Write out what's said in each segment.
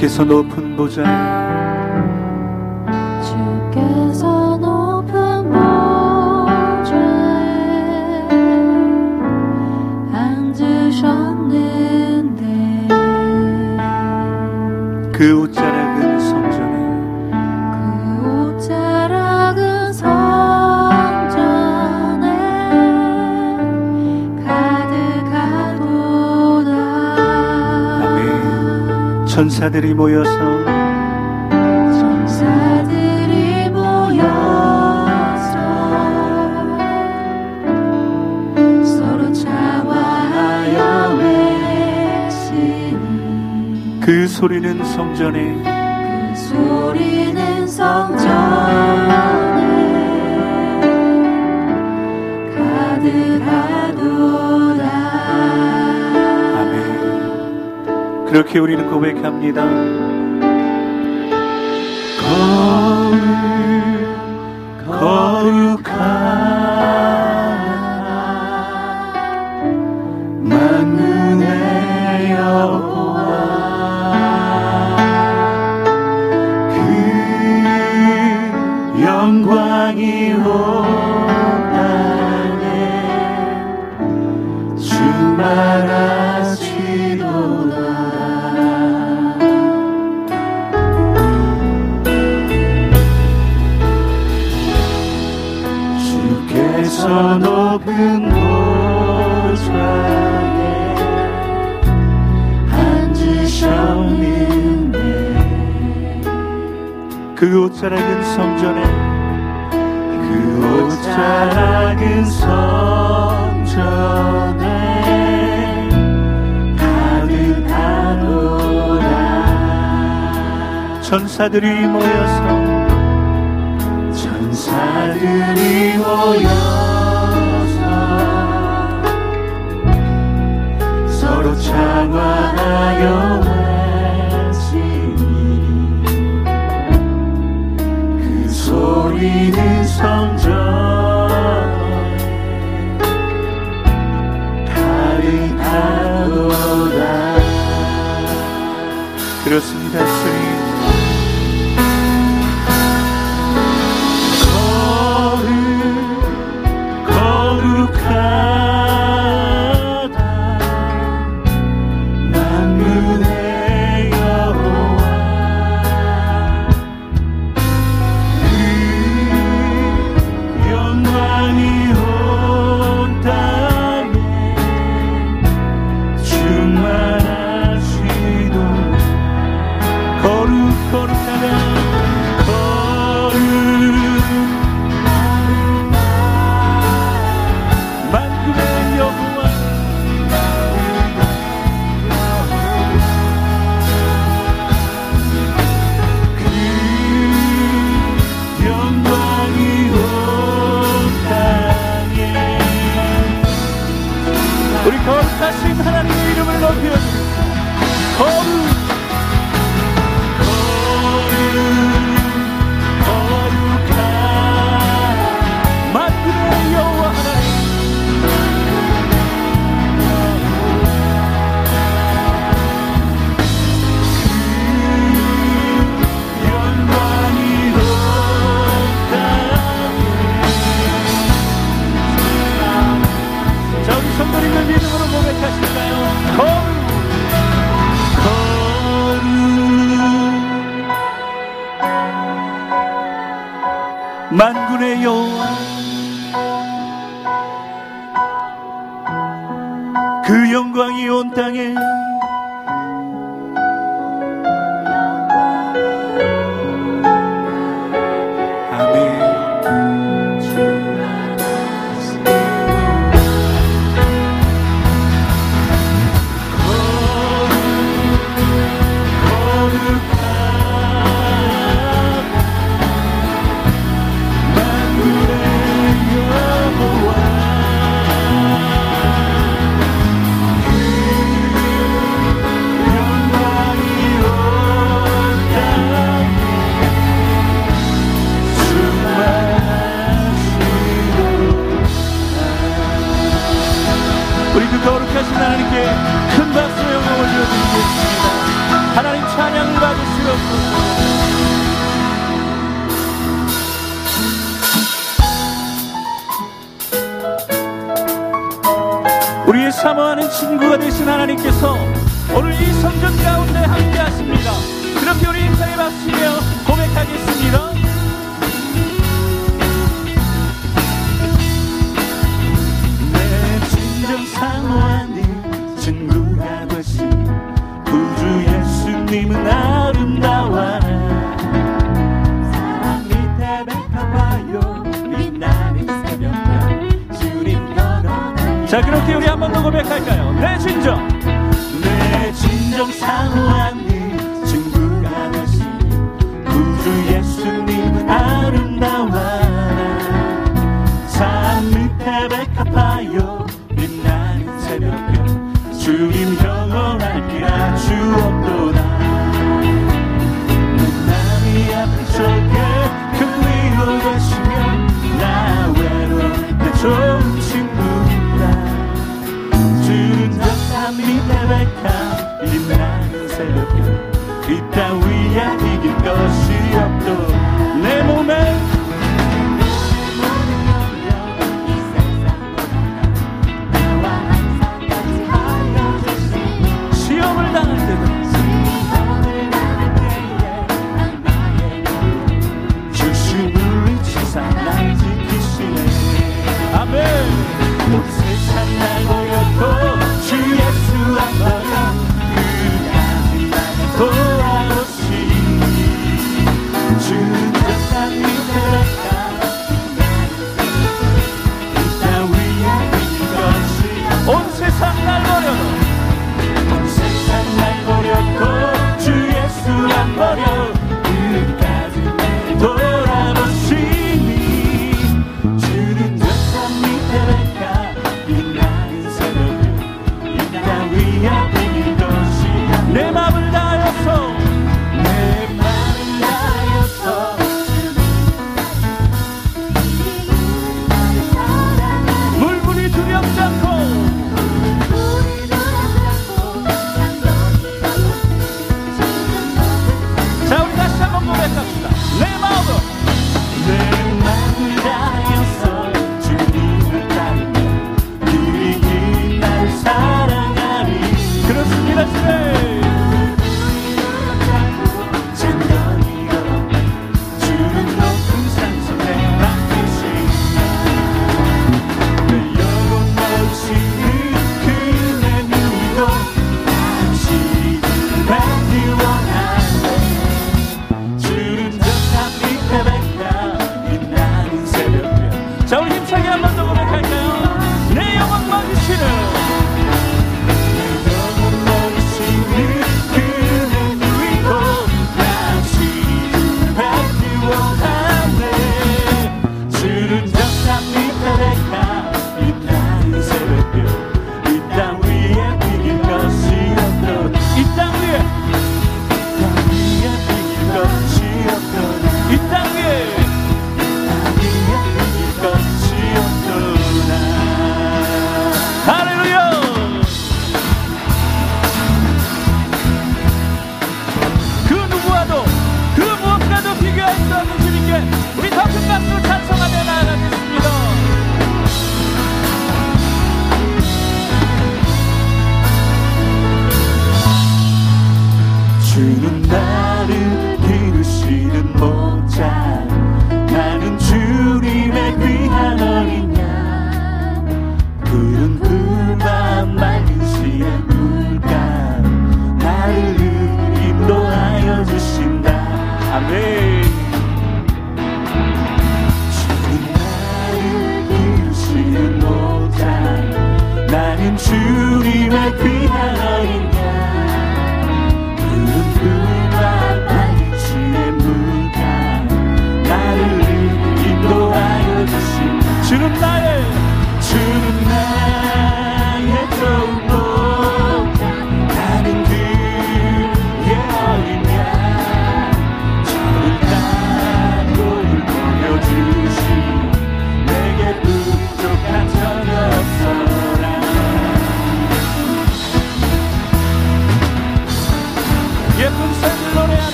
주께서 높은 보좌에 천사들이 모여서 천사들이 모여서 서로 차와하여 외치니. 그 소리는 성전에 그 소리는 성전 그렇게 우리는 고백합니다 그 옷자락은 성전에 그 옷자락은 성전에 가득하도다 천사들이 모여서 천사들이 모여서 서로 창화하여 하신 하나님의 이름을 높여 거룩 거룩 만군의 여호와 그 영광이 온 땅에 우리 더 큰 박수로 찬양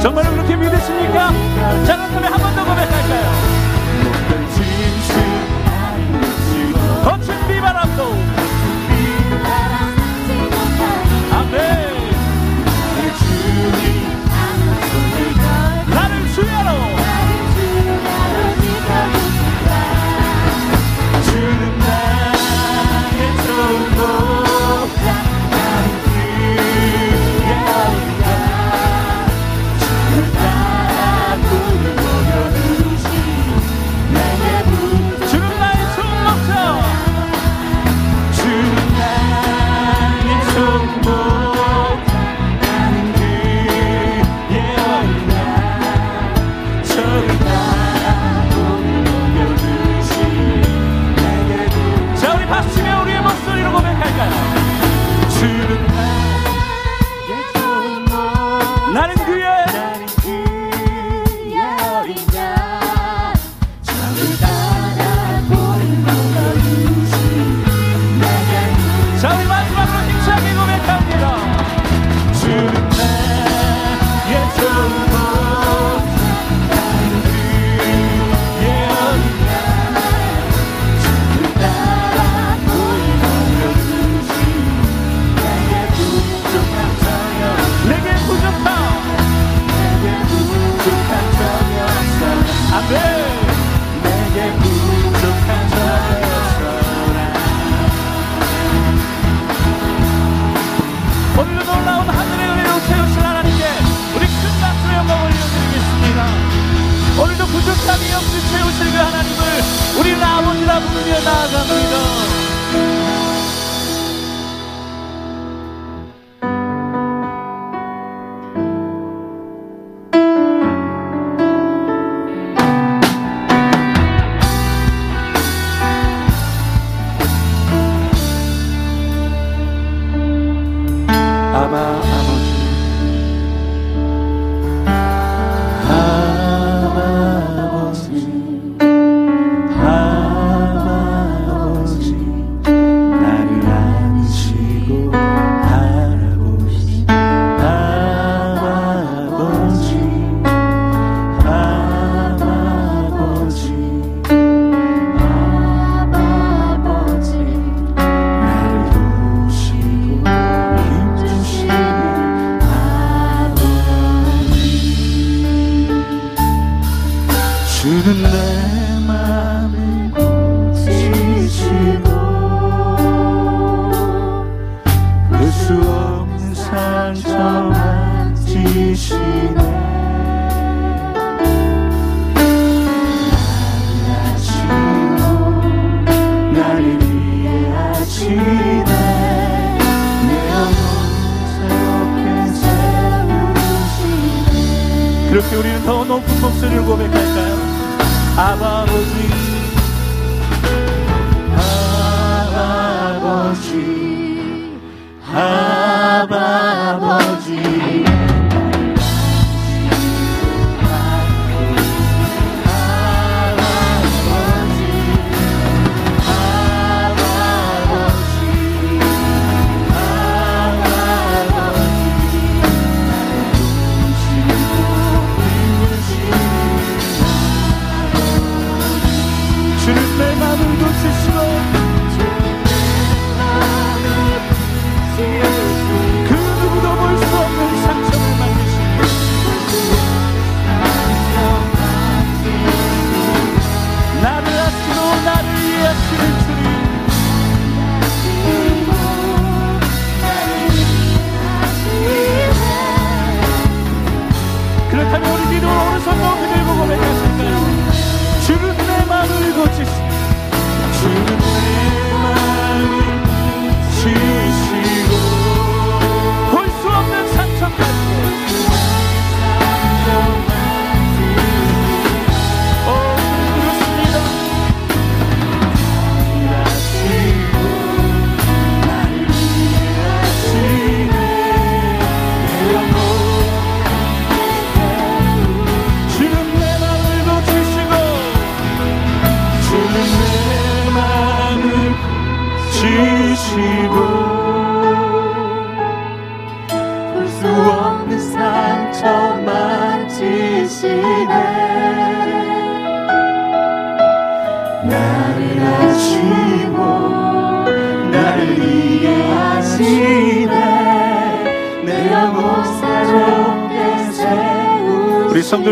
정말로 그렇게 믿으십니까? 자 그렇다면 한 번 더 고백할까요? 거친 비바람도 채우실 하나님께 우리 큰 박수로 영광 올려드리겠습니다. 오늘도 부족함이 없이 채우실 그 하나님을 우리 아버지라 부르며 나아갑니다.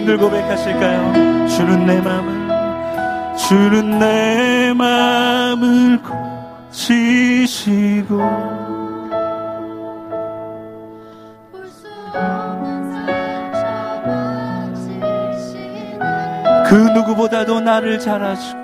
힘들 고백하실까요? 주는 내 마음을 주는 내 마음을 고치시고 그 누구보다도 나를 잘 아시고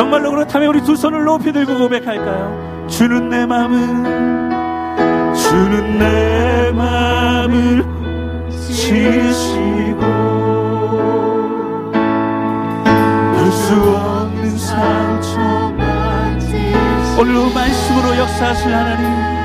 정말로 그렇다면 우리 두 손을 높이 들고 고백할까요? 주는 내 마음을 주는 내 마음을 지시고 볼 수 없는 상처 오늘도 말씀으로 역사하실 하나님